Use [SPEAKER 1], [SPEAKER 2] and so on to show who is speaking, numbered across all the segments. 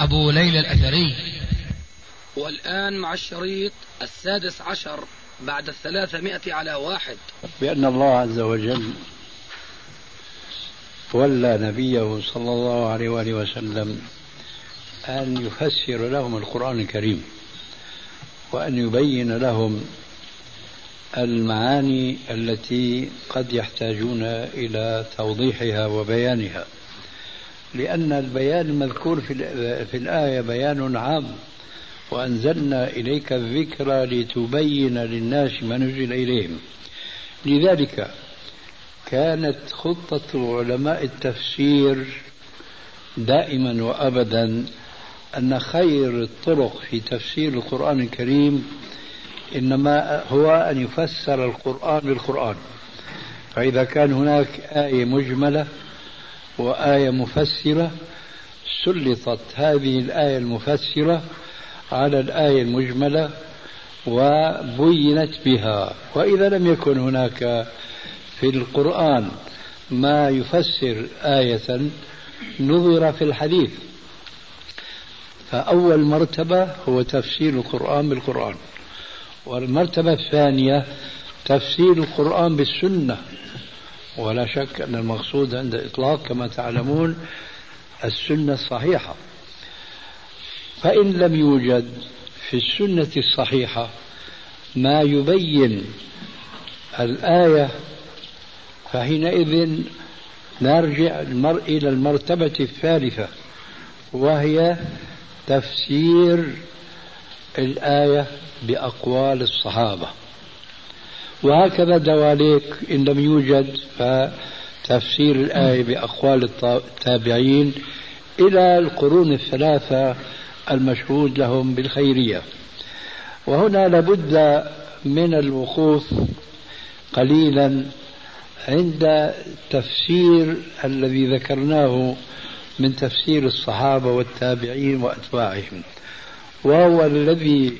[SPEAKER 1] أبو ليلى الأثري. والآن مع الشريط السادس عشر بعد الثلاثمائة على واحد.
[SPEAKER 2] بأن الله عز وجل ولى نبيه صلى الله عليه وآله وسلم أن يفسر لهم القرآن الكريم وأن يبين لهم المعاني التي قد يحتاجون إلى توضيحها وبيانها. لأن البيان المذكور في, في الآية بيان عام وأنزلنا إليك الذكر لتبين للناس ما نزل إليهم. لذلك كانت خطة علماء التفسير دائما وأبدا أن خير الطرق في تفسير القرآن الكريم إنما هو أن يفسر القرآن بالقرآن. فإذا كان هناك آية مجملة وآية مفسرة سلطت هذه الآية المفسرة على الآية المجملة وبينت بها. وإذا لم يكن هناك في القرآن ما يفسر آية نظر في الحديث فأول مرتبة هو تفسير القرآن بالقرآن والمرتبة الثانية تفسير القرآن بالسنة. ولا شك أن المقصود عند إطلاق كما تعلمون السنة الصحيحة. فإن لم يوجد في السنة الصحيحة ما يبين الآية فحينئذ نرجع المرء إلى المرتبة الثالثة وهي تفسير الآية بأقوال الصحابة. وهكذا دواليك إن لم يوجد فتفسير الآية بأقوال التابعين إلى القرون الثلاثة المشهود لهم بالخيرية. وهنا لابد من الوقوف قليلا عند تفسير الذي ذكرناه من تفسير الصحابة والتابعين وأتباعهم وهو الذي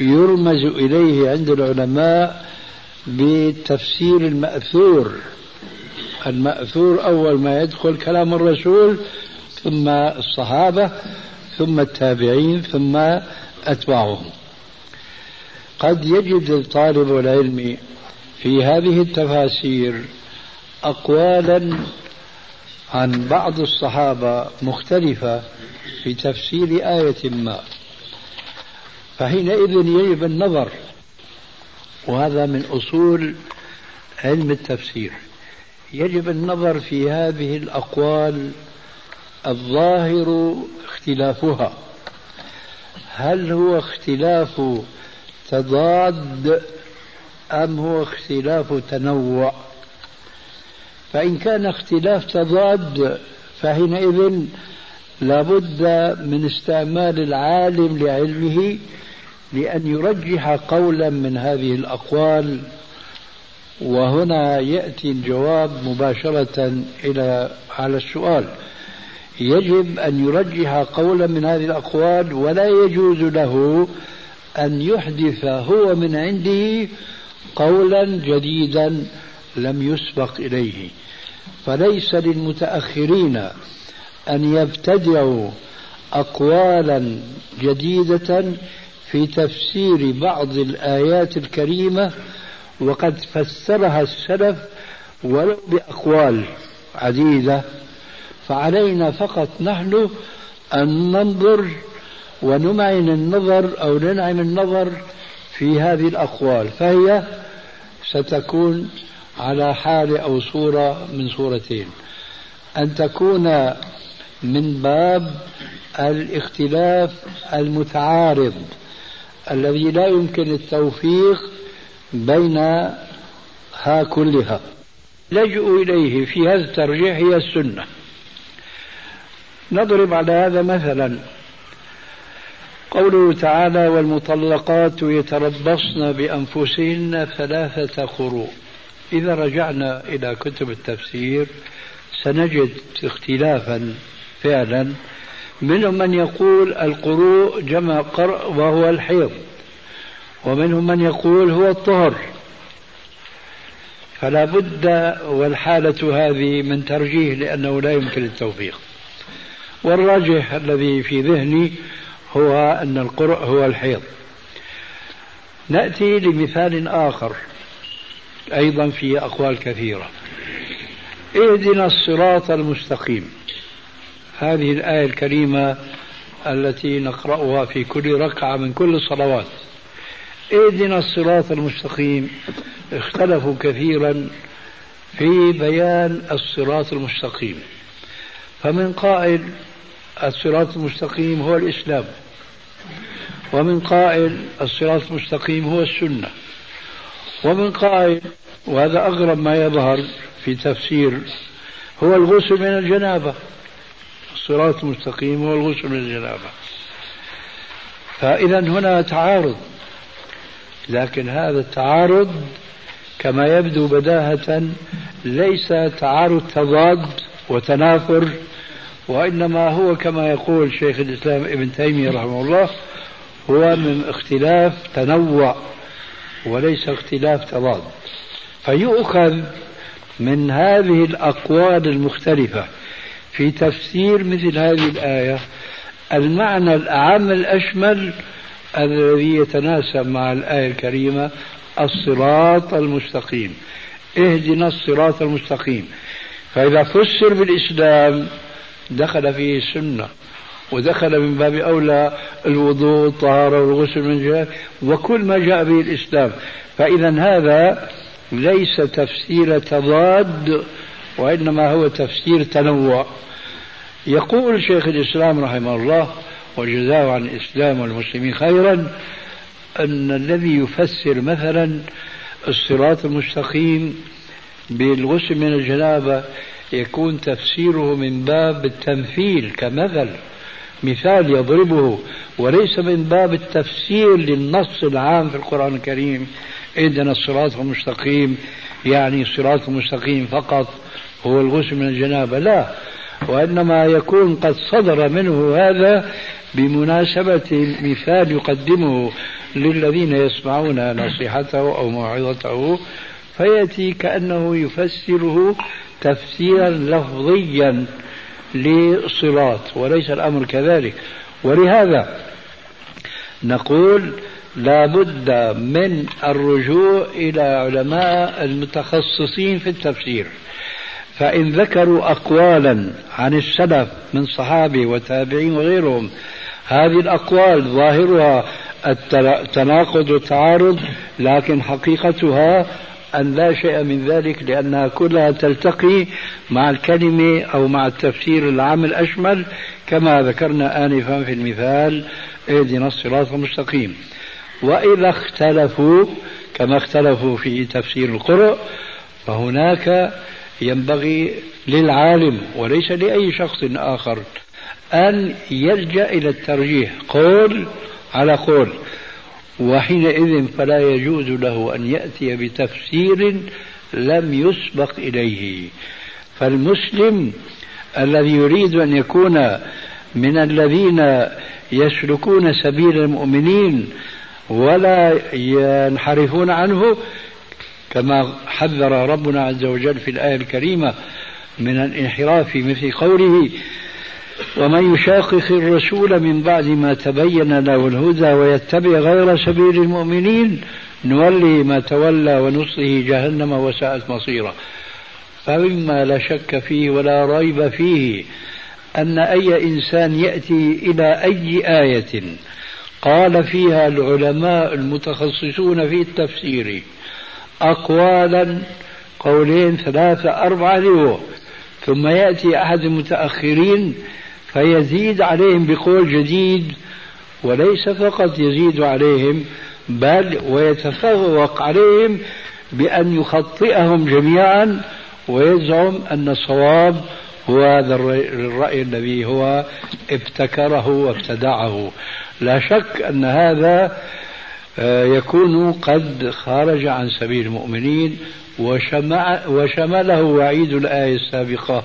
[SPEAKER 2] يرمز إليه عند العلماء بتفسير المأثور. المأثور أول ما يدخل كلام الرسول ثم الصحابة ثم التابعين ثم أتباعهم. قد يجد طالب العلم في هذه التفاسير أقوالا عن بعض الصحابة مختلفة في تفسير آية ما. فحينئذ يجب النظر وهذا من أصول علم التفسير. يجب النظر في هذه الأقوال الظاهر اختلافها. هل هو اختلاف تضاد أم هو اختلاف تنوع؟ فإن كان اختلاف تضاد فحينئذ لابد من استعمال العالم لعلمه لأن يرجح قولا من هذه الأقوال وهنا يأتي الجواب مباشرة إلى على السؤال. يجب أن يرجح قولا من هذه الأقوال ولا يجوز له أن يحدث هو من عنده قولا جديدا لم يسبق إليه. فليس للمتأخرين أن يبتدعوا أقوالا جديدة في تفسير بعض الآيات الكريمة وقد فسرها السلف ولو بأقوال عديدة فعلينا فقط نحن أن ننظر ونمعن النظر أو ننعم النظر في هذه الأقوال فهي ستكون على حال أو صورة من صورتين. أن تكون من باب الاختلاف المتعارض. الذي لا يمكن التوفيق بينها كلها. لجؤوا إليه في هذا الترجيح هي السنة. نضرب على هذا مثلا. قوله تعالى والمطلقات يتربصن بأنفسهن ثلاثة قروء. إذا رجعنا إلى كتب التفسير سنجد اختلافا فعلا منهم من يقول القروء جمع قرء وهو الحيض ومنهم من يقول هو الطهر. فلا بد والحالة هذه من ترجيح لأنه لا يمكن التوفيق. والراجح الذي في ذهني هو أن القرء هو الحيض. نأتي لمثال آخر أيضا في أقوال كثيرة. اهدنا الصراط المستقيم. هذه الآية الكريمة التي نقرأها في كل ركعة من كل الصلوات. اهدنا الصراط المستقيم. اختلفوا كثيرا في بيان الصراط المستقيم. فمن قائل الصراط المستقيم هو الإسلام ومن قائل الصراط المستقيم هو السنة ومن قائل وهذا أغرب ما يظهر في تفسير هو الغسل من الجنابة. الصراط المستقيم هو الغسل من الجنابة. فإذا هنا تعارض. لكن هذا التعارض كما يبدو بداهة ليس تعارض تضاد وتنافر وإنما هو كما يقول شيخ الإسلام ابن تيمية رحمه الله هو من اختلاف تنوع وليس اختلاف تضاد. فيؤخذ من هذه الأقوال المختلفة. في تفسير مثل هذه الآية المعنى الأعم الأشمل الذي يتناسب مع الآية الكريمة الصراط المستقيم. اهدنا الصراط المستقيم. فإذا فسر بالإسلام دخل فيه السنة ودخل من باب أولى الوضوء الطهارة والغسل من جهة وكل ما جاء به الإسلام. فإذا هذا ليس تفسير تضاد وإنما هو تفسير تنوع. يقول شيخ الإسلام رحمه الله وجزاه عن الإسلام والمسلمين خيرا أن الذي يفسر مثلا الصراط المستقيم بالغسل من الجنابة يكون تفسيره من باب التمثيل كمثل مثال يضربه وليس من باب التفسير للنص العام في القرآن الكريم. عندنا الصراط المستقيم يعني الصراط المستقيم فقط. هو الغسل من الجنابة. لا وإنما يكون قد صدر منه هذا بمناسبة مثال يقدمه للذين يسمعون نصيحته أو موعظته فيأتي كأنه يفسره تفسيرا لفظيا لصراط وليس الأمر كذلك. ولهذا نقول لا بد من الرجوع إلى علماء المتخصصين في التفسير. فإن ذكروا أقوالا عن السلف من صحابة وتابعين وغيرهم هذه الأقوال ظاهرها التناقض والتعارض لكن حقيقتها أن لا شيء من ذلك لأنها كلها تلتقي مع الكلمة أو مع التفسير العام الأشمل كما ذكرنا آنفا في المثال اهدنا الصراط المستقيم. وإذا اختلفوا كما اختلفوا في تفسير القرء فهناك ينبغي للعالم وليس لأي شخص آخر أن يلجأ إلى الترجيح قول على قول. وحينئذ فلا يجوز له أن يأتي بتفسير لم يسبق إليه. فالمسلم الذي يريد أن يكون من الذين يسلكون سبيل المؤمنين ولا ينحرفون عنه كما حذر ربنا عز وجل في الآية الكريمة من الانحراف مثل قوله ومن يشاقق الرسول من بعد ما تبين له الهدى ويتبع غير سبيل المؤمنين نولي ما تولى ونصله جهنم وساءت مصيرا. فمما لا شك فيه ولا ريب فيه أن أي إنسان يأتي إلى أي آية قال فيها العلماء المتخصصون في التفسير أقوالا قولين ثلاثة أربعة له ثم يأتي أحد المتأخرين فيزيد عليهم بقول جديد وليس فقط يزيد عليهم بل ويتفوق عليهم بأن يخطئهم جميعا ويزعم أن الصواب وهذا الرأي الذي هو ابتكره وابتدعه. لا شك أن هذا يكون قد خرج عن سبيل المؤمنين وشمله وعيد الآية السابقة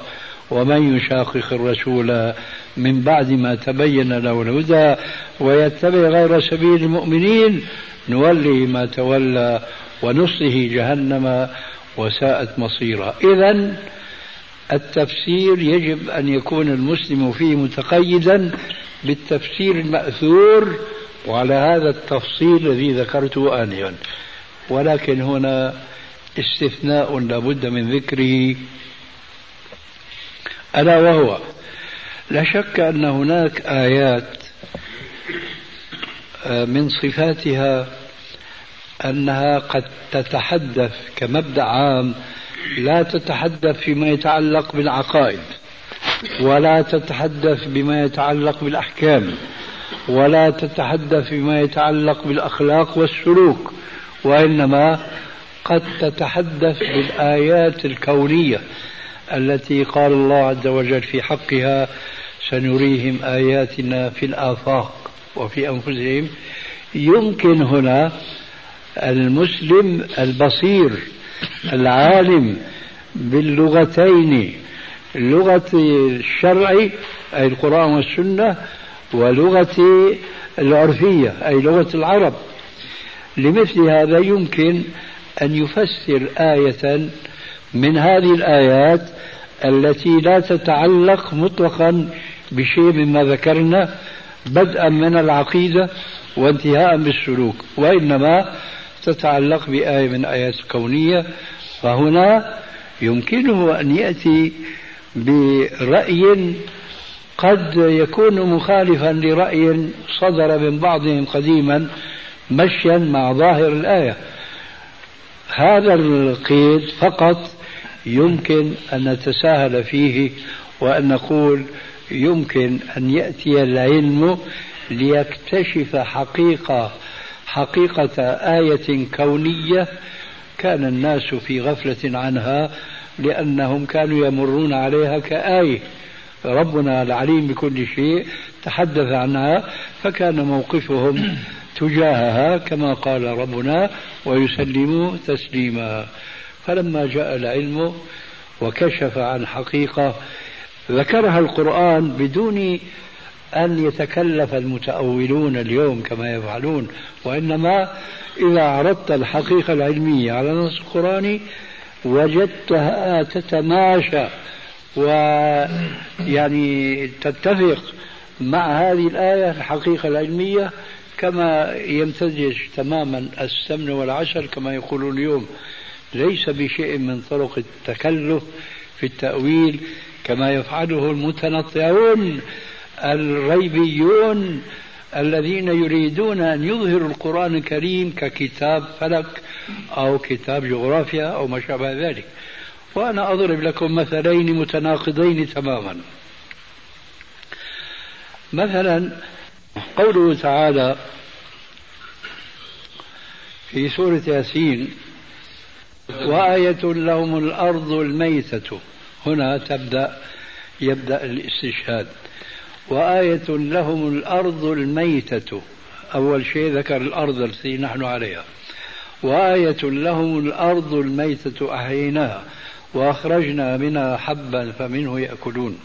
[SPEAKER 2] ومن يشاقق الرسول من بعد ما تبين له الهدى ويتبع غير سبيل المؤمنين نوليه ما تولى ونصله جهنم وساءت مصيرا. إذا التفسير يجب أن يكون المسلم فيه متقيدا بالتفسير المأثور وعلى هذا التفصيل الذي ذكرته آنفا ولكن هنا استثناء لابد من ذكره. ألا وهو لا شك أن هناك آيات آه، من صفاتها أنها قد تتحدث كمبدأ عام لا تتحدث فيما يتعلق بالعقائد ولا تتحدث بما يتعلق بالأحكام. ولا تتحدث بما يتعلق بالأخلاق والسلوك وإنما قد تتحدث بالآيات الكونية التي قال الله عز وجل في حقها سنريهم آياتنا في الآفاق وفي أنفسهم. يمكن هنا المسلم البصير العالم باللغتين لغة الشرع أي القرآن والسنة ولغة العرفية أي لغة العرب. لمثل هذا يمكن أن يفسر آية من هذه الآيات التي لا تتعلق مطلقا بشيء مما ذكرنا بدءا من العقيدة وانتهاء بالسلوك وإنما تتعلق بآية من آيات الكونية فهنا يمكنه أن يأتي برأي قد يكون مخالفا لرأي صدر من بعضهم قديما مشيا مع ظاهر الآية. هذا القيد فقط يمكن أن نتساهل فيه وأن نقول يمكن أن يأتي العلم ليكتشف حقيقة حقيقة آية كونية كان الناس في غفلة عنها لأنهم كانوا يمرون عليها كآية. ربنا العليم بكل شيء تحدث عنها فكان موقفهم تجاهها كما قال ربنا ويسلموا تسليما. فلما جاء العلم وكشف عن حقيقة ذكرها القرآن بدون أن يتكلف المتأولون اليوم كما يفعلون وإنما إذا عرضت الحقيقة العلمية على نص القرآني وجدتها تتماشى. ويعني تتفق مع هذه الآية الحقيقة العلمية كما يمتزج تماما السمن والعسل كما يقولون اليوم. ليس بشيء من طرق التكلف في التأويل كما يفعله المتنطعون الريبيون الذين يريدون أن يظهروا القرآن الكريم ككتاب فلك أو كتاب جغرافيا أو ما شابه ذلك. وأنا أضرب لكم مثلين متناقضين تماما. مثلا قوله تعالى في سورة ياسين وآية لهم الأرض الميتة. هنا تبدأ يبدأ الاستشهاد. وآية لهم الأرض الميتة. أول شيء ذكر الأرض التي نحن عليها. وآية لهم الأرض الميتة أحييناها. وأخرجنا منها حبا فمنه يأكلون.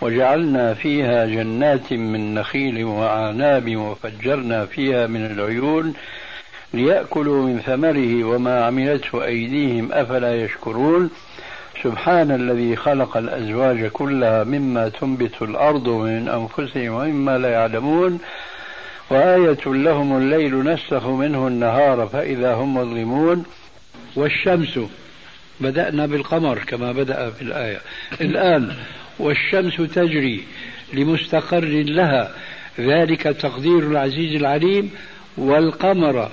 [SPEAKER 2] وجعلنا فيها جنات من نخيل وأعناب وفجرنا فيها من العيون ليأكلوا من ثمره وما عملته أيديهم أفلا يشكرون. سبحان الذي خلق الأزواج كلها مما تنبت الأرض من أنفسهم ومما لا يعلمون. وآية لهم الليل نسخ منه النهار فإذا هم مظلمون. والشمس بدأنا بالقمر كما بدأ في الآية. الآن والشمس تجري لمستقر لها. ذلك تقدير العزيز العليم. والقمر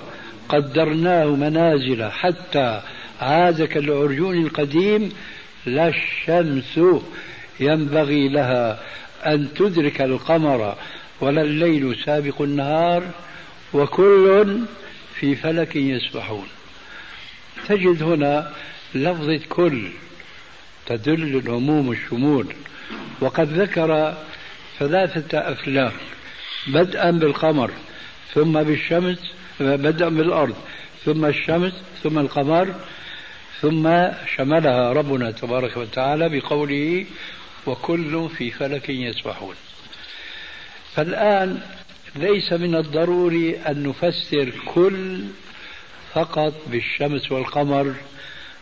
[SPEAKER 2] قدرناه منازل حتى عاد كالعرجون القديم. لا الشمس ينبغي لها أن تدرك القمر ولا الليل سابق النهار. وكل في فلك يسبحون. تجد هنا لفظة كل تدل العموم والشمول. وقد ذكر ثلاثة أفلاك بدءا بالقمر ثم بالشمس بدءا بالأرض ثم الشمس ثم القمر ثم شملها ربنا تبارك وتعالى بقوله وكل في فلك يسبحون فالآن ليس من الضروري أن نفسر كل فقط بالشمس والقمر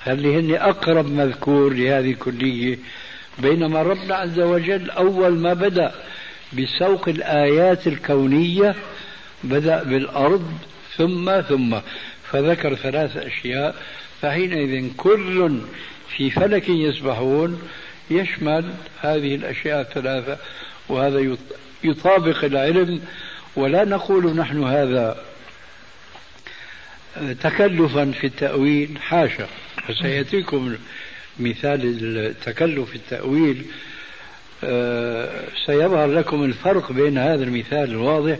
[SPEAKER 2] اللي هن أقرب مذكور لهذه الكلية بينما ربنا عز وجل أول ما بدأ بسوق الآيات الكونية بدأ بالأرض ثم ثم فذكر ثلاث أشياء فحينئذ كل في فلك يسبحون يشمل هذه الأشياء الثلاثة وهذا يطابق العلم ولا نقول نحن هذا تكلفا في التأويل حاشا. وسيأتيكم مثال التكلف التأويل. آه، سيظهر لكم الفرق بين هذا المثال الواضح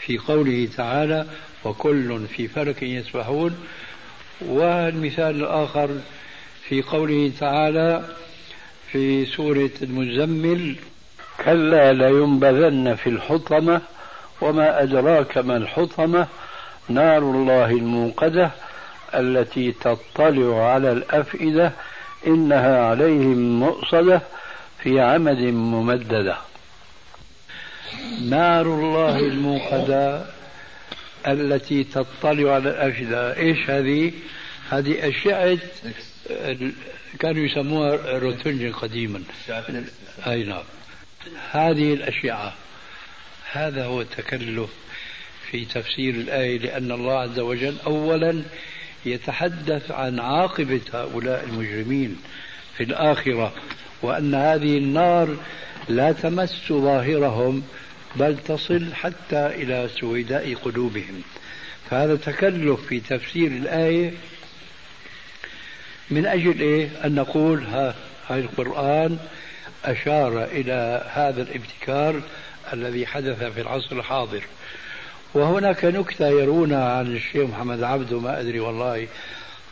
[SPEAKER 2] في قوله تعالى وكل في فلك يسبحون والمثال الآخر في قوله تعالى في سورة المزمل كلا لينبذن في الحطمة وما أدراك ما الحطمة نار الله الموقدة التي تطلع على الأفئدة إنها عليهم مؤصدة في عمد ممددة. نار الله الموقدة التي تطلع على الأفئدة. إيش هذه؟ هذه أشعة كانوا يسموها روتنجن قديما. أي نعم. هذه الأشعة. هذا هو التكلف في تفسير الآية لأن الله عز وجل أولا يتحدث عن عاقبة هؤلاء المجرمين في الآخرة وأن هذه النار لا تمس ظاهرهم بل تصل حتى إلى سويداء قلوبهم. فهذا تكلف في تفسير الآية من أجل إيه؟ أن نقول ها هذا القرآن أشار إلى هذا الابتكار الذي حدث في العصر الحاضر. وهناك نكتة يرونا عن الشيخ محمد عبده ما أدري والله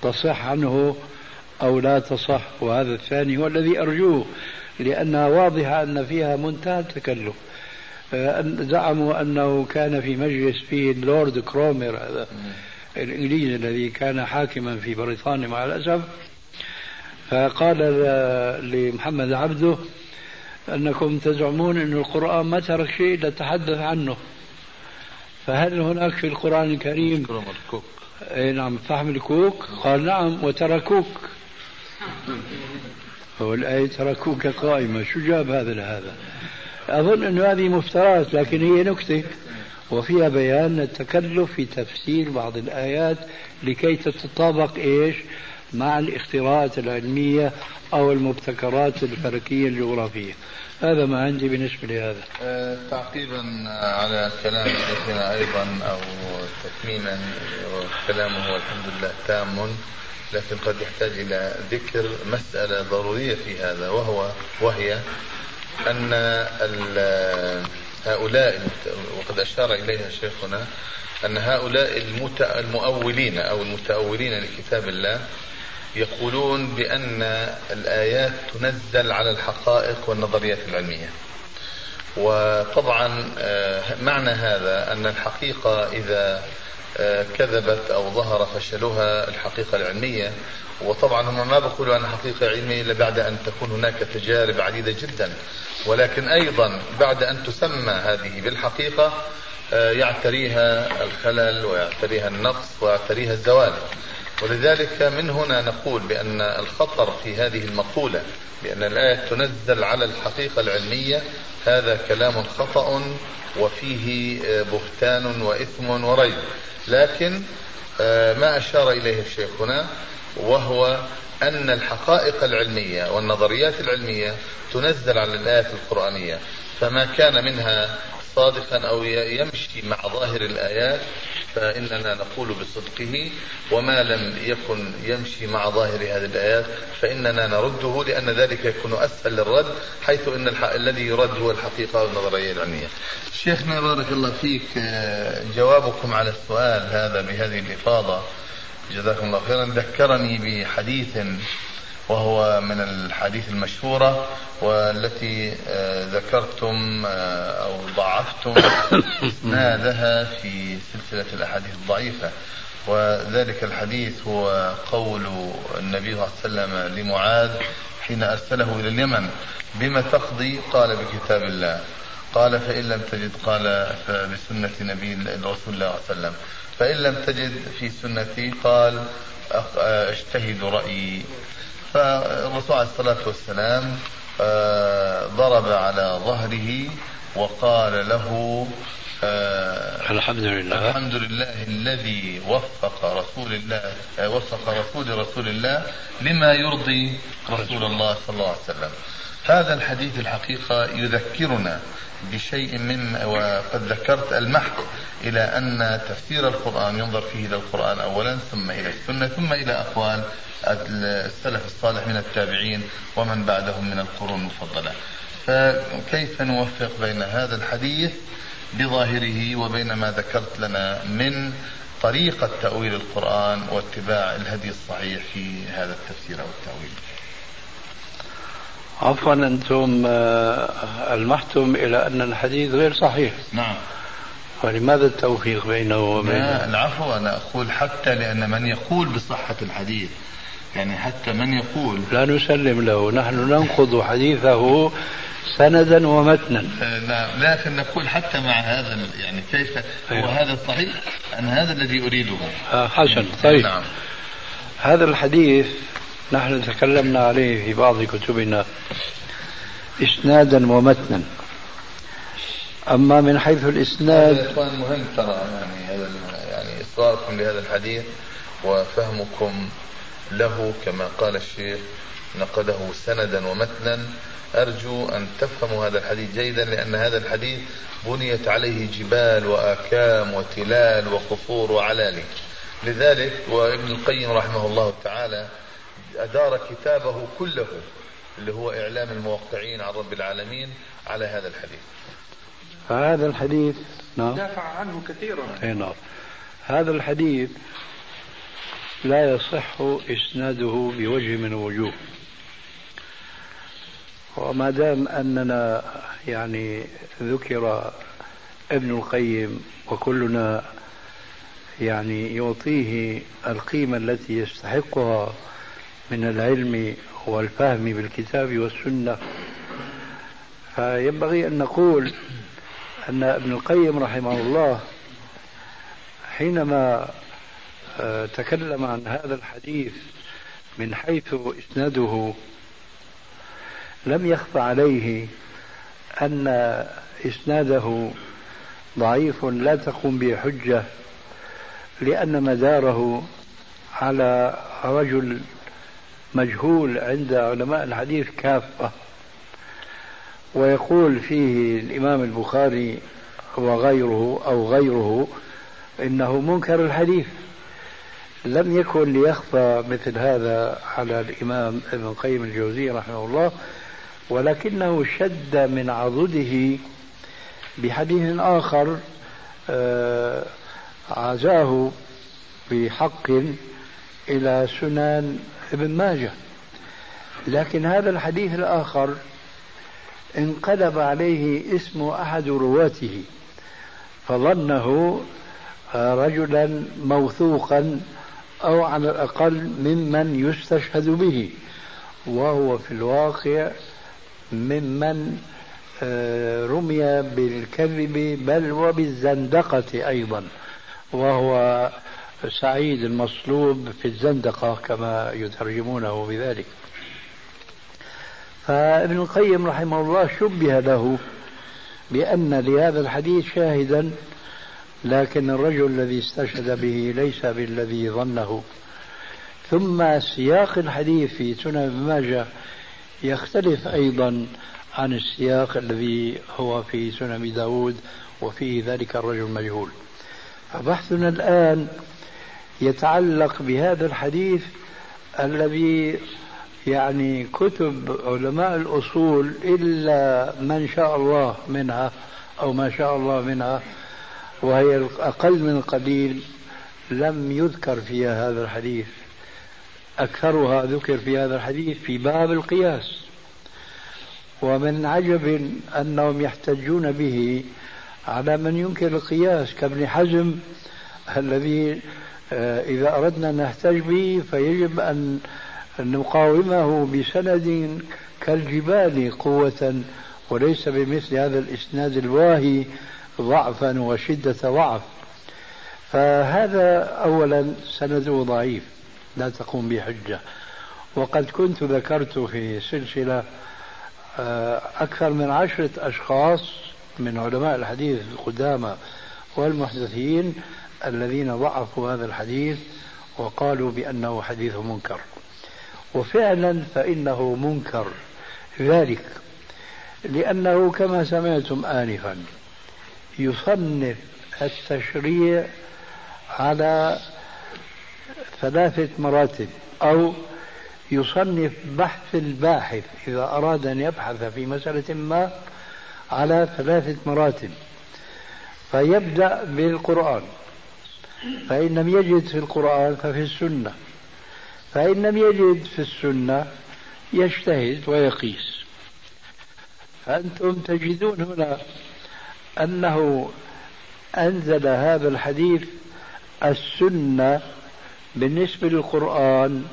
[SPEAKER 2] تصح عنه أو لا تصح وهذا الثاني هو الذي أرجوه لأنها واضحة أن فيها منتهى التكلف. آه، زعموا أنه كان في مجلس فيه اللورد كرومر هذا الإنجليزي الذي كان حاكما في بريطانيا مع الأسف. فقال لمحمد عبده أنكم تزعمون أن القرآن ما ترك شيء لتحدث عنه. فهل هناك في القرآن الكريم أي نعم فهم الكوك؟ قال نعم وتركوك. هو الآية تركوك قائمة. شو جاب هذا لهذا؟ أظن أن هذه مفترات لكن هي نكتة. وفيها بيان التكلف في تفسير بعض الآيات لكي تتطابق إيش؟ مع الاختراعات العلمية أو المبتكرات الفلكية الجغرافية. هذا ما عندي بالنسبة لهذا.
[SPEAKER 3] أه تعقيبا على كلام شيخنا أيضا أو تتميما كلامه الحمد لله تام لكن قد يحتاج إلى ذكر مسألة ضرورية في هذا وهو وهي أن هؤلاء وقد أشار إليها شيخنا أن هؤلاء المؤولين أو المتأولين لكتاب الله يقولون بأن الآيات تنزل على الحقائق والنظريات العلمية. وطبعا آه، معنى هذا أن الحقيقة إذا آه، كذبت أو ظهر فشلها الحقيقة العلمية. وطبعا هم ما بيقولوا عن حقيقة علمية إلا بعد أن تكون هناك تجارب عديدة جدا. ولكن أيضا بعد أن تسمى هذه بالحقيقة آه، يعتريها الخلل ويعتريها النقص ويعتريها الزوال. ولذلك من هنا نقول بأن الخطر في هذه المقولة بأن الآية تنزل على الحقيقة العلمية هذا كلام خطأ وفيه آه، بهتان وإثم وريب. لكن آه، ما أشار إليه الشيخ هنا وهو أن الحقائق العلمية والنظريات العلمية تنزل على الآيات القرآنية. فما كان منها صادقا أو يمشي مع ظاهر الآيات فإننا نقول بصدقه وما لم يكن يمشي مع ظاهر هذه الآيات فإننا نرده لأن ذلك يكون أسهل للرد حيث أن الذي يرد هو الحقيقة والنظرية العلمية. شيخنا بارك الله فيك جوابكم على السؤال هذا بهذه الإفاضة. جزاكم الله خيرا. ذكرني بحديث وهو من الحديث المشهورة والتي آه، ذكرتم آه، أو ضعفتم إسنادها في سلسلة الأحاديث الضعيفة. وذلك الحديث هو قول النبي صلى الله عليه وسلم لمعاذ حين أرسله إلى اليمن. بما تقضي؟ قال بكتاب الله. قال فإن لم تجد؟ قال فبسنة نبي رسول الله صلى الله عليه وسلم. فإن لم تجد في سنتي؟ قال أجتهد رأيي. فالرسول عليه الصلاة والسلام آه، ضرب على ظهره وقال له
[SPEAKER 2] آه الحمد لله.
[SPEAKER 3] الحمد لله الذي وفق رسول الله آه وفق رسول رسول الله لما يرضي رسول الله صلى الله عليه وسلم. هذا الحديث الحقيقة يذكرنا بشيء مما وقد ذكرت المحك إلى أن تفسير القرآن ينظر فيه إلى القرآن أولا ثم إلى السنة ثم إلى أقوال السلف الصالح من التابعين ومن بعدهم من القرون المفضلة. فكيف نوفق بين هذا الحديث بظاهره وبين ما ذكرت لنا من طريقة تأويل القرآن واتباع الهدي الصحيح في هذا التفسير أو التأويل؟
[SPEAKER 2] عفوا أنتم آه، ألمحتم إلى أن الحديث غير صحيح.
[SPEAKER 3] نعم.
[SPEAKER 2] ولماذا التوفيق بينه وبين
[SPEAKER 3] لا العفو أنا أقول حتى لأن من يقول بصحة الحديث يعني حتى من يقول.
[SPEAKER 2] لا نسلم له نحن ننقض حديثه سندا ومتنا.
[SPEAKER 3] آه، نعم لكن نقول حتى مع هذا يعني كيف أيوه. هو هذا صحيح أن هذا الذي أريده.
[SPEAKER 2] آه حسن طيب. نعم. هذا الحديث نحن تكلمنا عليه في بعض كتبنا إسنادا ومتنا. أما من حيث الإسناد
[SPEAKER 3] يا إخوان مهم ترى يعني هذا يعني إصراركم لهذا الحديث وفهمكم له كما قال الشيخ نقده سندا ومتنا. أرجو أن تفهموا هذا الحديث جيدا لأن هذا الحديث بنيت عليه جبال وآكام وتلال وقصور وعلالي. لذلك وابن القيم رحمه الله تعالى أدار كتابه كله اللي هو إعلام الموقعين عن رب العالمين على هذا الحديث.
[SPEAKER 2] فهذا الحديث
[SPEAKER 3] نعم. دافع عنه كثيرا.
[SPEAKER 2] أي نعم. هذا الحديث لا يصح إسناده بوجه من الوجوه وما دام أننا يعني ذكر ابن القيم وكلنا يعني يعطيه القيمة التي يستحقها من العلم والفهم بالكتاب والسنة. فينبغي أن نقول أن ابن القيم رحمه الله حينما آه، تكلم عن هذا الحديث من حيث إسناده لم يخف عليه أن إسناده ضعيف لا تقوم به حجة لأن مداره على رجل مجهول عند علماء الحديث كافة. ويقول فيه الإمام البخاري وغيره أو غيره إنه منكر الحديث. لم يكن ليخفى مثل هذا على الإمام ابن القيم الجوزي رحمه الله ولكنه شد من عضده بحديث آخر آه، عزاه بحق إلى سنن ابن ماجه. لكن هذا الحديث الآخر انقلب عليه اسم أحد رواته فظنه رجلا موثوقا أو على الأقل ممن يستشهد به وهو في الواقع ممن آه، رمي بالكذب بل وبالزندقة أيضا وهو سعيد المصلوب في الزندقة كما يترجمونه بذلك. فابن القيم رحمه الله شبه له بأن لهذا الحديث شاهدا لكن الرجل الذي استشهد به ليس بالذي ظنه. ثم سياق الحديث في سنن ماجه يختلف أيضا عن السياق الذي هو في سنن داود وفيه ذلك الرجل المجهول. فبحثنا الآن يتعلق بهذا الحديث الذي يعني كتب علماء الأصول إلا من شاء الله منها أو ما شاء الله منها وهي الأقل من القليل لم يذكر فيها هذا الحديث. أكثرها ذكر في هذا الحديث في باب القياس. ومن عجب أنهم يحتجون به على من ينكر القياس كابن حزم الذي إذا أردنا أن نحتج به فيجب أن نقاومه بسند كالجبال قوة وليس بمثل هذا الإسناد الواهي ضعفا وشدة ضعف. فهذا أولا سنده ضعيف لا تقوم بحجة. وقد كنت ذكرت في سلسلة آه، أكثر من عشرة أشخاص من علماء الحديث القدامى والمحدثين الذين ضعفوا هذا الحديث وقالوا بأنه حديث منكر. وفعلا فإنه منكر ذلك لأنه كما سمعتم آنفا يصنف التشريع على ثلاثة مراتب أو يصنف بحث الباحث إذا أراد أن يبحث في مسألة ما على ثلاثة مراتب. فيبدأ بالقرآن. فإن لم يجد في القرآن ففي السنة. فإن لم يجد في السنة يجتهد ويقيس. فأنتم تجدون هنا أنه أنزل هذا الحديث السنة بالنسبة للقرآن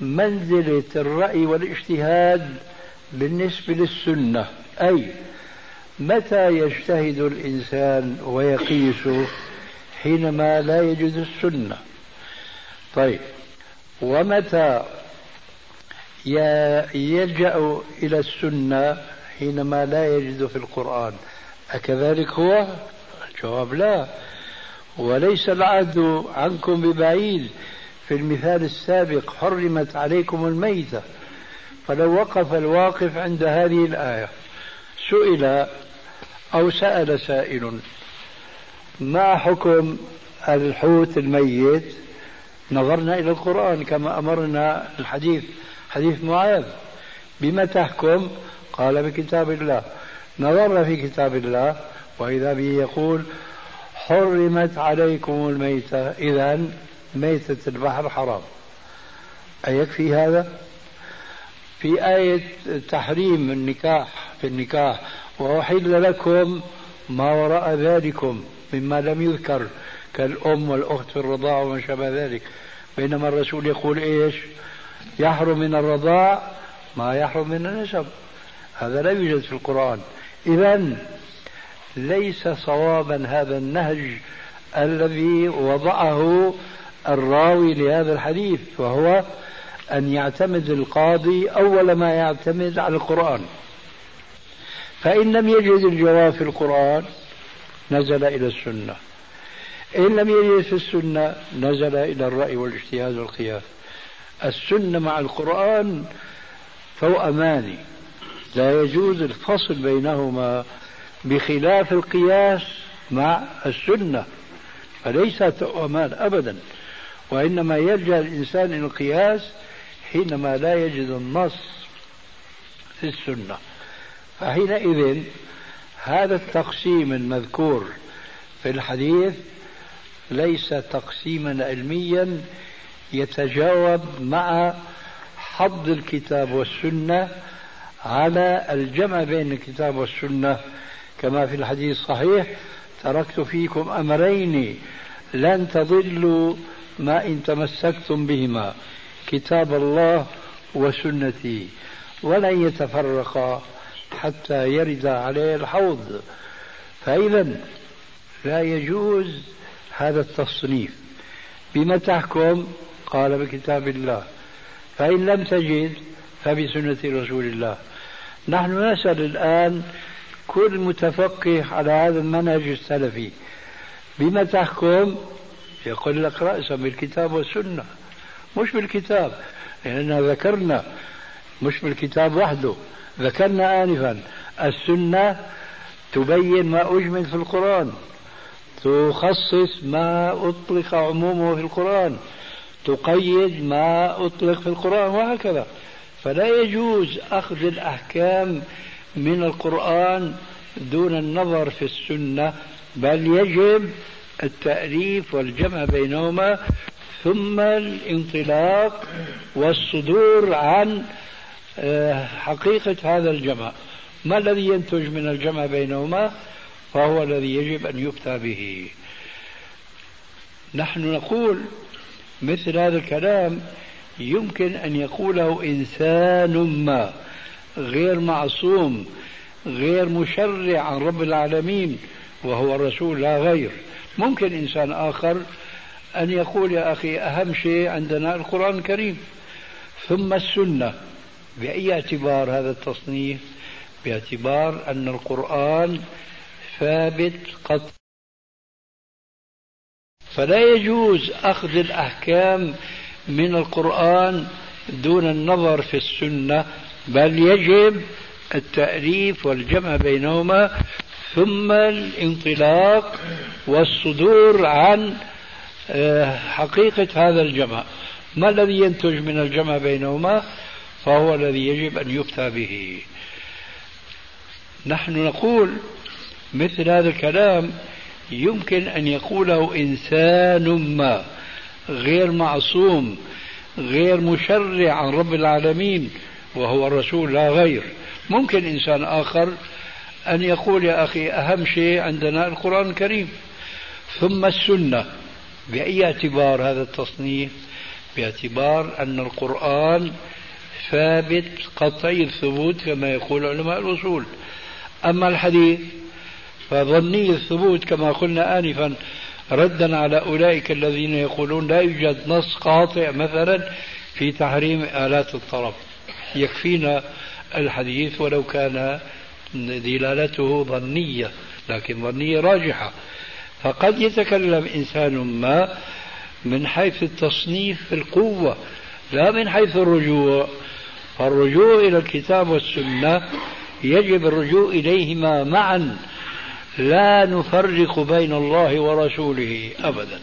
[SPEAKER 2] منزلة الرأي والاجتهاد بالنسبة للسنة. أي متى يجتهد الإنسان ويقيس حينما لا يجد السنة. طيب ومتى يلجأ إلى السنة حينما لا يجد في القرآن؟ أكذلك هو؟ الجواب لا. وليس العهد عنكم ببعيد. في المثال السابق حرمت عليكم الميتة. فلو وقف الواقف عند هذه الآية سئل أو سأل سائل ما حكم الحوت الميت؟ نظرنا إلى القرآن كما أمرنا الحديث حديث معاذ. بما تحكم؟ قال بكتاب الله. نظرنا في كتاب الله وإذا به يقول حرمت عليكم الميتة. إذا ميتة البحر حرام. أيكفي هذا؟ في آية تحريم النكاح في النكاح. وأحل لكم ما وراء ذلكم. مما لم يذكر كالأم والأخت في الرضاعة وما شابه ذلك. بينما الرسول يقول إيش؟ يحرم من الرضاع ما يحرم من النسب. هذا لا يوجد في القرآن. إذا ليس صوابا هذا النهج الذي وضعه الراوي لهذا الحديث وهو أن يعتمد القاضي أول ما يعتمد على القرآن. فإن لم يجد الجواب في القرآن نزل إلى السنة. إن لم يجد في السنة نزل إلى الرأي والاجتهاد والقياس. السنة مع القرآن توأمان لا يجوز الفصل بينهما بخلاف القياس مع السنة. فليس توأمان أبدا. وإنما يلجأ الإنسان إلى القياس حينما لا يجد النص في السنة. فحينئذ هذا التقسيم المذكور في الحديث ليس تقسيما علميا يتجاوب مع حض الكتاب والسنة على الجمع بين الكتاب والسنة. كما في الحديث الصحيح تركت فيكم أمرين لن تضلوا ما إن تمسكتم بهما كتاب الله وسنتي ولن يتفرقا. حتى يرد عليه الحوض. فإذا لا يجوز هذا التصنيف. بما تحكم قال بكتاب الله. فإن لم تجد فبسنة رسول الله. نحن نسأل الآن كل متفقه على هذا المنهج السلفي. بما تحكم يقول لك رأسا بالكتاب والسنة. مش بالكتاب. لأننا ذكرنا مش بالكتاب وحده. ذكرنا آنفا. السنة تبين ما أجمل في القرآن. تخصص ما أطلق عمومه في القرآن. تقيد ما أطلق في القرآن وهكذا. فلا يجوز أخذ الأحكام من القرآن دون النظر في السنة بل يجب التأليف والجمع بينهما ثم الانطلاق والصدور عن حقيقة هذا الجمع. ما الذي ينتج من الجمع بينهما؟ فهو الذي يجب أن يفتى به. نحن نقول مثل هذا الكلام يمكن أن يقوله إنسان ما غير معصوم غير مشرع عن رب العالمين وهو الرسول لا غير. ممكن إنسان آخر أن يقول يا أخي أهم شيء عندنا القرآن الكريم ثم السنة. بأي اعتبار هذا التصنيف؟ باعتبار أن القرآن ثابت قط. فلا يجوز أخذ الأحكام من القرآن دون النظر في السنة بل يجب التأليف والجمع بينهما ثم الانطلاق والصدور عن آه، حقيقة هذا الجمع. ما الذي ينتج من الجمع بينهما؟ فهو الذي يجب أن يفتى به. نحن نقول مثل هذا الكلام يمكن أن يقوله إنسان ما غير معصوم غير مشرع عن رب العالمين وهو الرسول لا غير. ممكن إنسان آخر أن يقول يا أخي أهم شيء عندنا القرآن الكريم ثم السنة. بأي اعتبار هذا التصنيف؟ باعتبار أن القرآن ثابت قطعي الثبوت كما يقول علماء الأصول. أما الحديث فظني الثبوت كما قلنا آنفا ردا على أولئك الذين يقولون لا يوجد نص قاطع مثلا في تحريم آلات الطرب يكفينا الحديث ولو كان دلالته ظنية لكن ظنية راجحة. فقد يتكلم إنسان ما من حيث التصنيف القوة لا من حيث الرجوع. فالرجوع إلى الكتاب والسنة يجب الرجوع إليهما معا. لا نفرق بين الله ورسوله أبدا.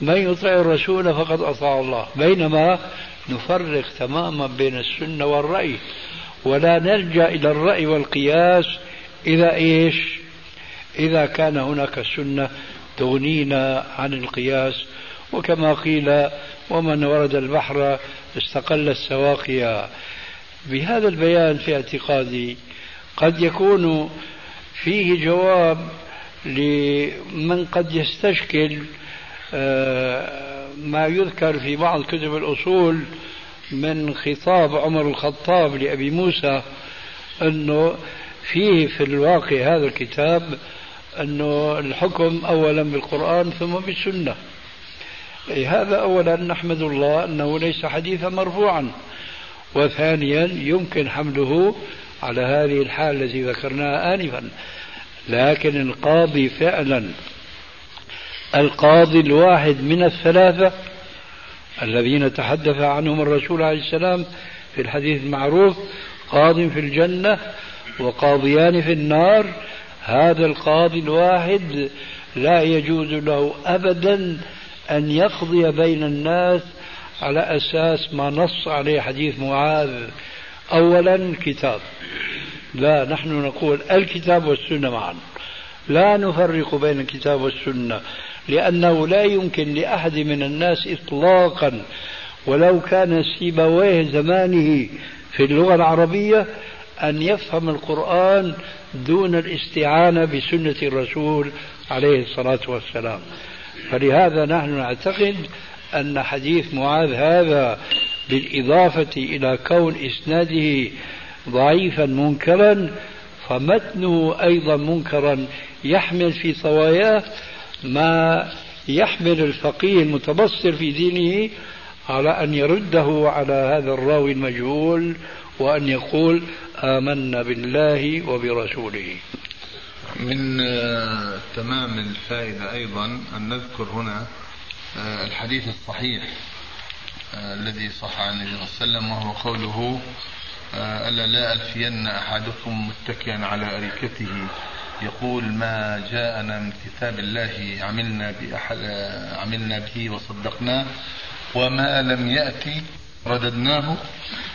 [SPEAKER 2] من يطع الرسول فقد أطاع الله. بينما نفرق تماما بين السنة والرأي. ولا نلجأ إلى الرأي والقياس إذا إيش؟ إذا كان هناك سنة تغنينا عن القياس. وكما قيل ومن ورد البحر استقل السواقيا بهذا البيان في اعتقادي قد يكون فيه جواب لمن قد يستشكل آه، ما يذكر في بعض كتب الأصول من خطاب عمر الخطاب لأبي موسى أنه فيه في الواقع هذا الكتاب أنه الحكم أولا بالقرآن ثم بالسنة. هذا أولا نحمد الله أنه ليس حديثا مرفوعا. وثانيا يمكن حمله على هذه الحال التي ذكرناها آنفا. لكن القاضي فعلا القاضي الواحد من الثلاثة الذين تحدث عنهم الرسول عليه السلام في الحديث المعروف قاض في الجنة وقاضيان في النار. هذا القاضي الواحد لا يجوز له أبدا أن يقضي بين الناس على أساس ما نص عليه حديث معاذ. أولا الكتاب لا نحن نقول الكتاب والسنة معا. لا نفرق بين الكتاب والسنة لأنه لا يمكن لأحد من الناس إطلاقا. ولو كان سيبويه زمانه في اللغة العربية أن يفهم القرآن دون الاستعانة بسنة الرسول عليه الصلاة والسلام. فلهذا نحن نعتقد أن حديث معاذ هذا بالإضافة إلى كون إسناده ضعيفا منكرا فمتنه أيضا منكرا. يحمل في صواياه ما يحمل الفقيه المتبصر في دينه على أن يرده على هذا الراوي المجهول وأن يقول آمنا بالله وبرسوله.
[SPEAKER 3] من آه، تمام الفائدة أيضا أن نذكر هنا آه، الحديث الصحيح آه، الذي صح عن النبي صلى الله عليه وسلم وهو قوله ألا لا ألفين أحدكم متكئا على أريكته. يقول ما جاءنا من كتاب الله عملنا بأحد عملنا به وصدقناه وما لم يأتي رددناه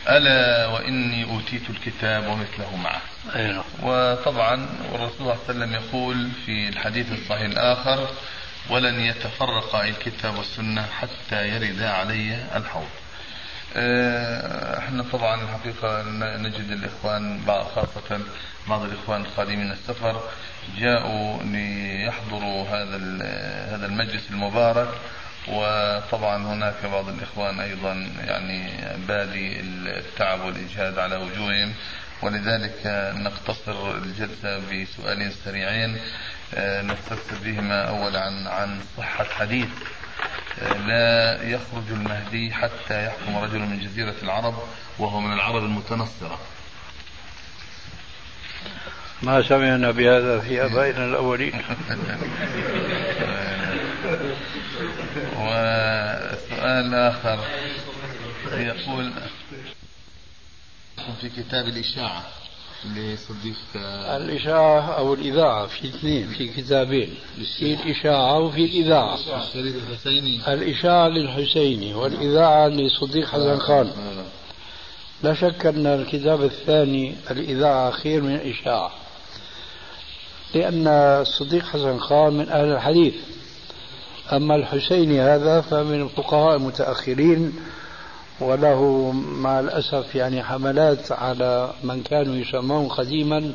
[SPEAKER 3] ألا وإني أوتيت الكتاب ومثله معه. وطبعا والرسول صلى الله عليه وسلم يقول في الحديث الصحيح الآخر ولن يتفرق الكتاب والسنة حتى يرد علي الحوض. آه، إحنا طبعا الحقيقة نجد الإخوان خاصة بعض الإخوان القادمين السفر جاءوا ليحضروا هذا هذا المجلس المبارك وطبعا هناك بعض الإخوان أيضا يعني بادي التعب والإجهاد على وجوههم ولذلك نقتصر الجلسة بسؤالين سريعين آه، نستفسر بهما أولا عن عن صحة حديث. آه، لا يخرج المهدي حتى يحكم رجل من جزيرة العرب وهو من العرب المتنصرة.
[SPEAKER 2] ما سمعنا بهذا في أبائنا الأولين.
[SPEAKER 3] وسؤال آخر. يقول في كتاب الإشاعة لصديق
[SPEAKER 2] الإشاعة أو الإذاعة في اثنين في كتابين في الإشاعة وفي الإذاعة. الإشاعة للحسيني والإذاعة لصديق حسن خان. آه. لا شك أن الكتاب الثاني الإذاعة خير من الإشاعة لأن الصديق حسن خان من أهل الحديث. أما الحسيني هذا فمن الفقهاء المتأخرين وله مع الأسف يعني حملات على من كانوا يسمون قديما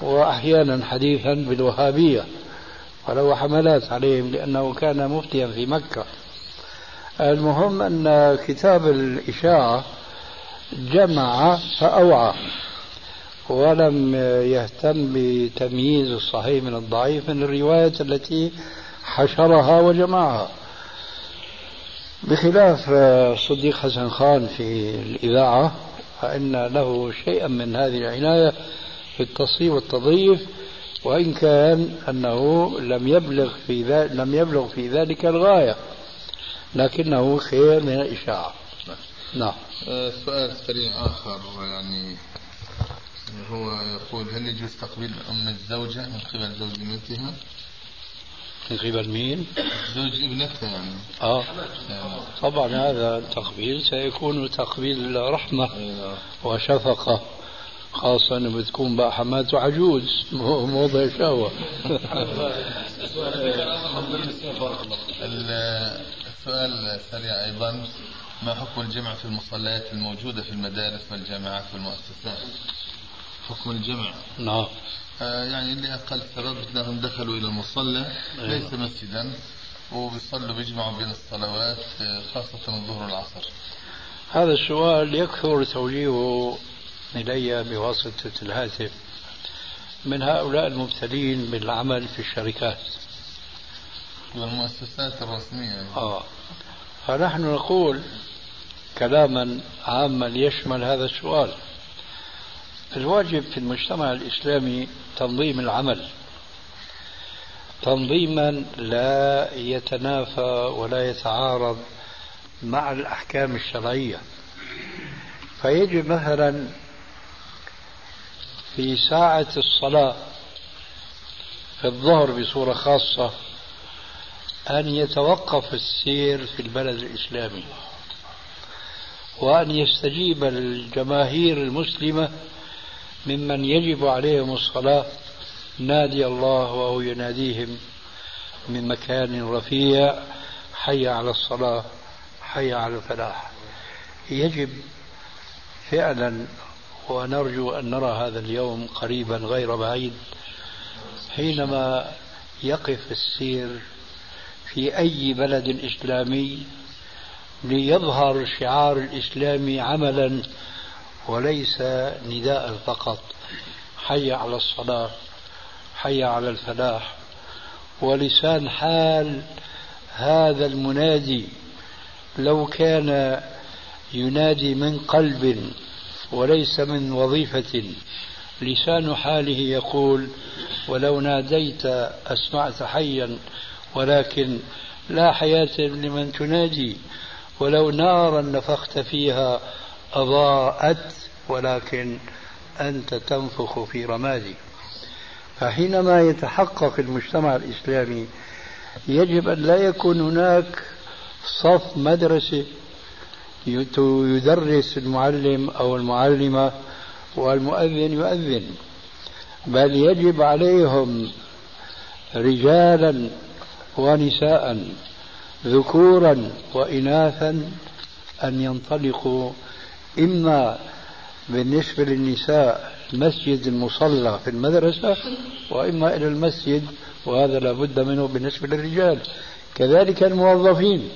[SPEAKER 2] وأحيانا حديثا بالوهابية وله حملات عليهم لأنه كان مفتيا في مكة. المهم أن كتاب الإشاعة جمع فأوعى ولم يهتم بتمييز الصحيح من الضعيف من الرواية التي حشرها وجمعها. بخلاف الصديق حسن خان في الإذاعة فإن له شيئا من هذه العناية في التصحيح والتضييف وإن كان أنه لم يبلغ في ذلك لم يبلغ في ذلك الغاية لكنه خير من الإشاعة. نعم.
[SPEAKER 3] آه، سؤال سريع آخر يعني هو يقول هل يجوز تقبيل أم الزوجة من قبل زوج ابنتها؟
[SPEAKER 2] من قبل مين؟
[SPEAKER 3] زوج ابنتها يعني.
[SPEAKER 2] آه. طبعا هذا التقبيل سيكون تقبيل رحمة أيوة. وشفقة خاصة انه بتكون بقى حماته عجوز موضع شهوة.
[SPEAKER 3] السؤال سريع أيضا ما حكم الجمع في المصليات الموجودة في المدارس والجامعات والمؤسسات؟ حكم الجمع.
[SPEAKER 2] نعم.
[SPEAKER 3] يعني لأقل سبب أنهم دخلوا إلى المصلى أيوة. ليس مسجدا وبيصلوا بيجمعوا بين الصلوات خاصة الظهر والعصر.
[SPEAKER 2] هذا السؤال يكثر توجيهه إلي بواسطة الهاتف. من هؤلاء المبتلين بالعمل في الشركات؟
[SPEAKER 3] والمؤسسات الرسمية.
[SPEAKER 2] آه. فنحن نقول كلاما عاما يشمل هذا السؤال. الواجب في المجتمع الإسلامي تنظيم العمل. تنظيما لا يتنافى ولا يتعارض مع الأحكام الشرعية. فيجب مثلا في ساعة الصلاة في الظهر بصورة خاصة أن يتوقف السير في البلد الإسلامي وأن يستجيب الجماهير المسلمة ممن يجب عليهم الصلاة نادي الله وهو يناديهم من مكان رفيع حي على الصلاة حي على الفلاح. يجب فعلا ونرجو أن نرى هذا اليوم قريبا غير بعيد حينما يقف السير في أي بلد إسلامي ليظهر شعار الإسلام عملا وليس نداء فقط. حي على الصلاة حي على الفلاح. ولسان حال هذا المنادي لو كان ينادي من قلب وليس من وظيفة لسان حاله يقول ولو ناديت أسمعت حيا ولكن لا حياة لمن تنادي. ولو نارا نفخت فيها أضاءت ولكن أنت تنفخ في رمادي. فحينما يتحقق المجتمع الإسلامي يجب أن لا يكون هناك صف مدرسة يدرس المعلم أو المعلمة والمؤذن يؤذن بل يجب عليهم رجالا ونساء ذكورا وإناثا أن ينطلقوا إما بالنسبة للنساء مسجد المصلى في المدرسة وإما إلى المسجد وهذا لابد منه بالنسبة للرجال. كذلك الموظفين.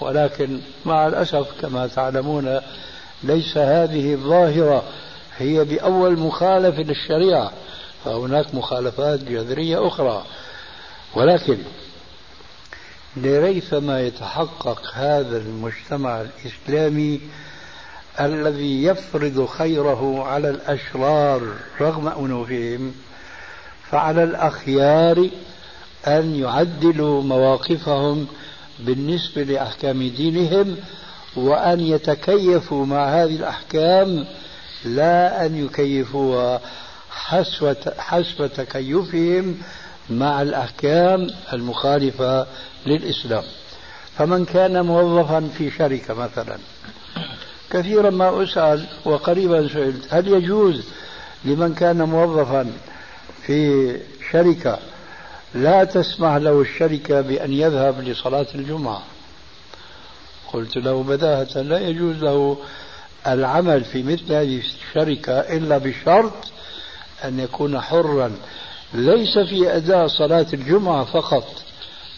[SPEAKER 2] ولكن مع الأسف كما تعلمون ليس هذه الظاهرة هي بأول مخالفة للشريعة. فهناك مخالفات جذرية أخرى. ولكن لريثما يتحقق هذا المجتمع الإسلامي الذي يفرض خيره على الأشرار رغم أنوفهم فعلى الأخيار أن يعدلوا مواقفهم بالنسبة لأحكام دينهم وأن يتكيفوا مع هذه الأحكام لا أن يكيفوها حسب حسب تكيفهم مع الأحكام المخالفة للإسلام. فمن كان موظفا في شركة مثلا كثيرا ما أسأل وقريبا سئلت. هل يجوز لمن كان موظفا في شركة لا تسمح له الشركة بأن يذهب لصلاة الجمعة؟ قلت له بداهة لا يجوز له العمل في مثل هذه الشركة إلا بشرط أن يكون حرا. ليس في أداء صلاة الجمعة فقط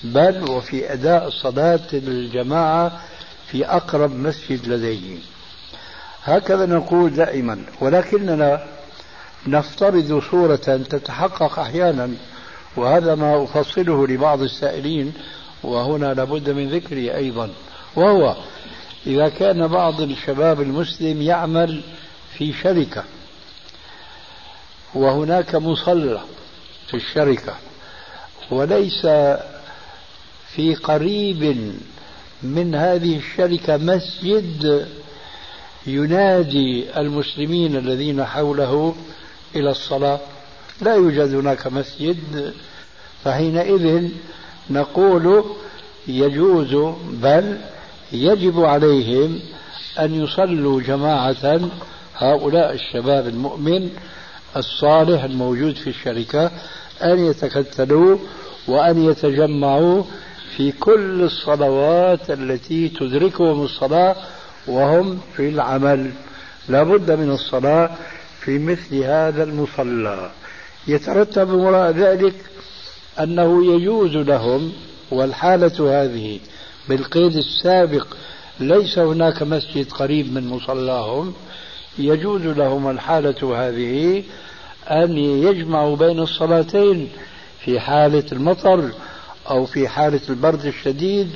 [SPEAKER 2] بل وفي أداء صلاة الجماعة في أقرب مسجد لديه. هكذا نقول دائما ولكننا نفترض صورة تتحقق أحيانا وهذا ما أفصله لبعض السائلين وهنا لابد من ذكره أيضا وهو إذا كان بعض الشباب المسلم يعمل في شركة وهناك مصلى في الشركة وليس في قريب من هذه الشركة مسجد ينادي المسلمين الذين حوله إلى الصلاة لا يوجد هناك مسجد. فحينئذ نقول يجوز بل يجب عليهم أن يصلوا جماعة هؤلاء الشباب المؤمن الصالح الموجود في الشركة أن يتكتلوا وأن يتجمعوا في كل الصلوات التي تدركهم الصلاة وهم في العمل. لابد من الصلاة في مثل هذا المصلى. يترتب وراء ذلك أنه يجوز لهم والحالة هذه بالقيد السابق ليس هناك مسجد قريب من مصلاهم يجوز لهم الحالة هذه أن يجمعوا بين الصلاتين في حالة المطر أو في حالة البرد الشديد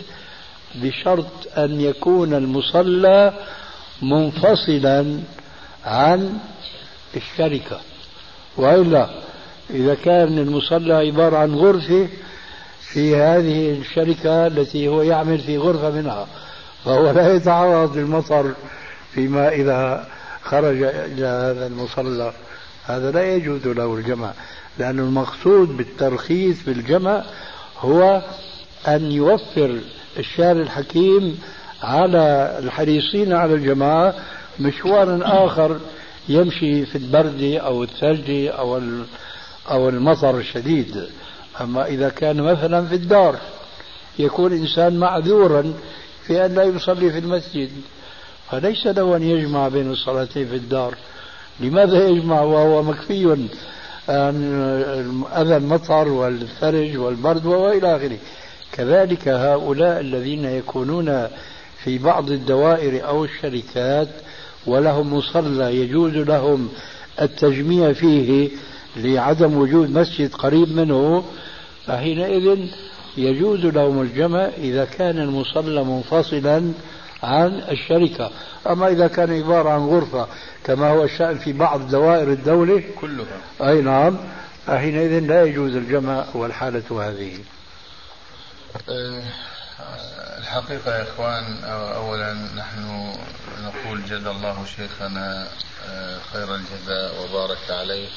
[SPEAKER 2] بشرط أن يكون المصلى منفصلا عن الشركة. وإلا إذا كان المصلى عبارة عن غرفة في هذه الشركة التي هو يعمل في غرفة منها فهو لا يتعرض للمطر فيما إذا خرج إلى هذا المصلى. هذا لا يجوز له الجمع لأن المقصود بالترخيص بالجمع هو أن يوفر الشارع الحكيم على الحريصين على الجماعة مشوارا آخر يمشي في البرد أو الثلج أو أو المطر الشديد. أما إذا كان مثلا في الدار يكون إنسان معذورا في أن لا يصلي في المسجد. فليس له أن يجمع بين الصلاتين في الدار. لماذا يجمع؟ وهو مكفي عن أذى المطر والثلج والبرد وإلى آخره. كذلك هؤلاء الذين يكونون في بعض الدوائر أو الشركات ولهم مصلى يجوز لهم التجميع فيه لعدم وجود مسجد قريب منه فحينئذ يجوز لهم الجمع إذا كان المصلى منفصلا عن الشركة. أما إذا كان عبارة عن غرفة كما هو الشأن في بعض دوائر الدولة
[SPEAKER 3] كلها.
[SPEAKER 2] أي نعم فحينئذ لا يجوز الجمع والحالة هذه.
[SPEAKER 3] الحقيقة يا إخوان أولا نحن نقول جزا الله شيخنا أه، خير الجزاء وبارك عليه.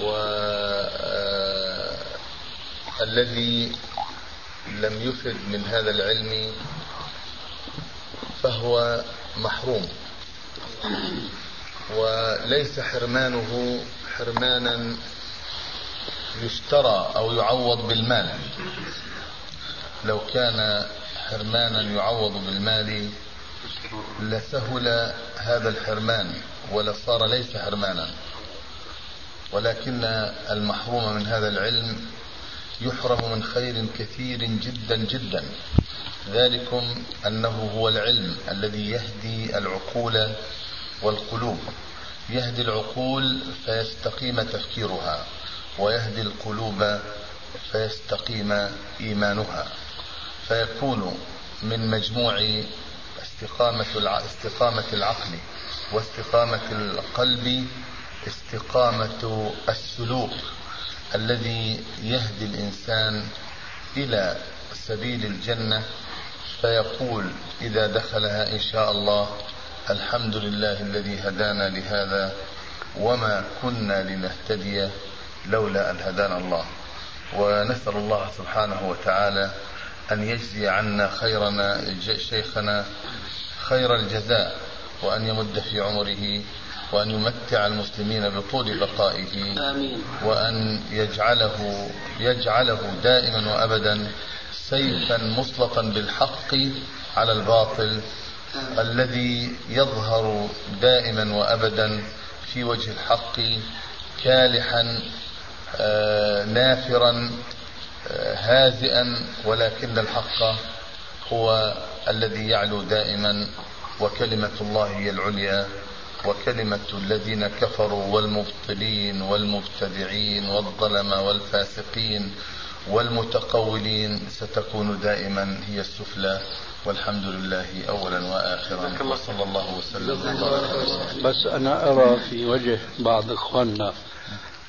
[SPEAKER 3] و أه، الذي لم يفد من هذا العلم فهو محروم. وليس حرمانه حرمانا يشترى أو يعوض بالمال. لو كان حرمانا يعوض بالمال لسهل هذا الحرمان ولصار ليس حرمانا. ولكن المحروم من هذا العلم يحرم من خير كثير جدا جدا. ذلكم أنه هو العلم الذي يهدي العقول والقلوب. يهدي العقول فيستقيم تفكيرها ويهدي القلوب فيستقيم إيمانها. فيكون من مجموع استقامة استقامة العقل واستقامة القلب استقامة السلوك الذي يهدي الإنسان إلى سبيل الجنة. فيقول إذا دخلها إن شاء الله الحمد لله الذي هدانا لهذا وما كنا لنهتدي لولا أن هدانا الله. ونسأل الله سبحانه وتعالى أن يجزي عنا خيرنا شيخنا خير الجزاء وأن يمد في عمره وأن يمتع المسلمين بطول بقائه آمين. وأن يجعله يجعله دائما وأبدا سيفا مسلطا بالحق على الباطل الذي يظهر دائما وأبدا في وجه الحق كالحا آه، نافرا هازئا ولكن الحق هو الذي يعلو دائما وكلمة الله هي العليا وكلمة الذين كفروا والمبطلين والمبتدعين والظلمة والفاسقين والمتقولين ستكون دائما هي السفلى. والحمد لله اولا واخرا. وصلى الله وسلم.
[SPEAKER 2] بس أنا أرى في وجه بعض إخواننا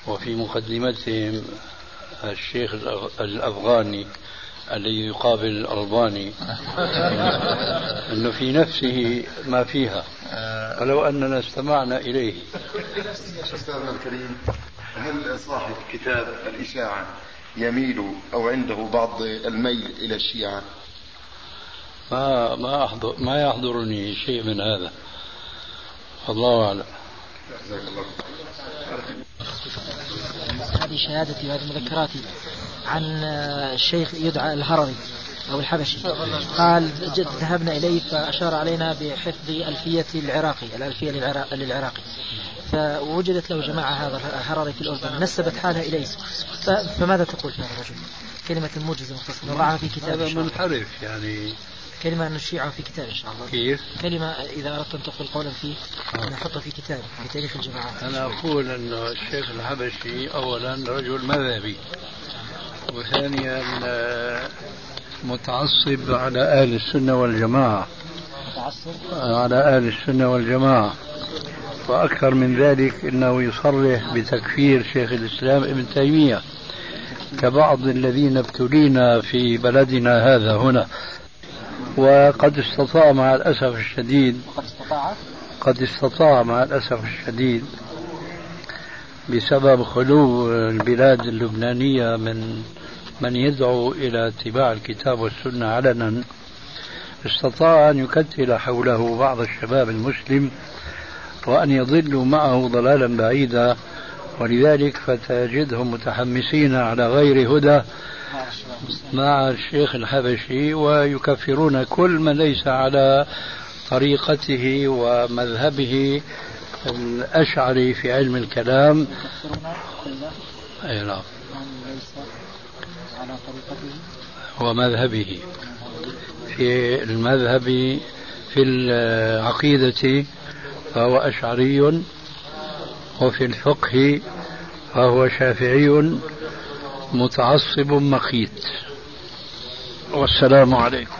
[SPEAKER 2] وفي مقدمتهم الشيخ الأفغاني الذي يقابل الألباني. أنه في نفسه ما فيها. ولو أننا استمعنا إليه.
[SPEAKER 4] أستاذنا الكريم هل صاحب كتاب الإشاعة يميل أو عنده بعض الميل إلى الشيعة؟
[SPEAKER 2] ما ما أحضر ما يحضرني شيء من هذا. الله أعلم
[SPEAKER 5] هذه شهادتي وهذه مذكراتي عن الشيخ يدعى الهرري أو الحبشي. قال ذهبنا إليه فأشار علينا بحفظ ألفية العراقي الألفية للعراقي فوجدت له جماعة هذا الهرري في الأردن نسبت حالها إليه فماذا تقول في هذا الرجل؟ كلمة موجزة مختصرة وضعها في كتاب
[SPEAKER 2] هذا منحرف يعني.
[SPEAKER 5] كلمة نشيعها في كتاب إن شاء الله.
[SPEAKER 2] كيف؟
[SPEAKER 5] كلمة إذا أردت أن تقول قولا فيه آه. نحطها في كتاب في تاريخ الجماعات.
[SPEAKER 2] أنا أقول أن الشيخ الحبشي أولا رجل مذهبي وثانيا متعصب على أهل السنة والجماعة. متعصب؟ على أهل السنة والجماعة. وأكثر من ذلك أنه يصرح بتكفير شيخ الإسلام ابن تيمية. كبعض الذين ابتلينا في بلدنا هذا هنا. وقد استطاع مع الأسف الشديد قد استطاع. قد استطاع مع الأسف الشديد بسبب خلو البلاد اللبنانية من من يدعو إلى اتباع الكتاب والسنة علنا. استطاع أن يكتل حوله بعض الشباب المسلم وأن يضلوا معه ضلالا بعيدا ولذلك فتجدهم متحمسين على غير هدى مع الشيخ الحبشي ويكفرون كل من ليس على طريقته ومذهبه الأشعري في علم الكلام. أي نعم. ومذهبه. في المذهب في العقيدة فهو أشعري وفي الفقه فهو شافعي. متعصب مقيت والسلام عليكم.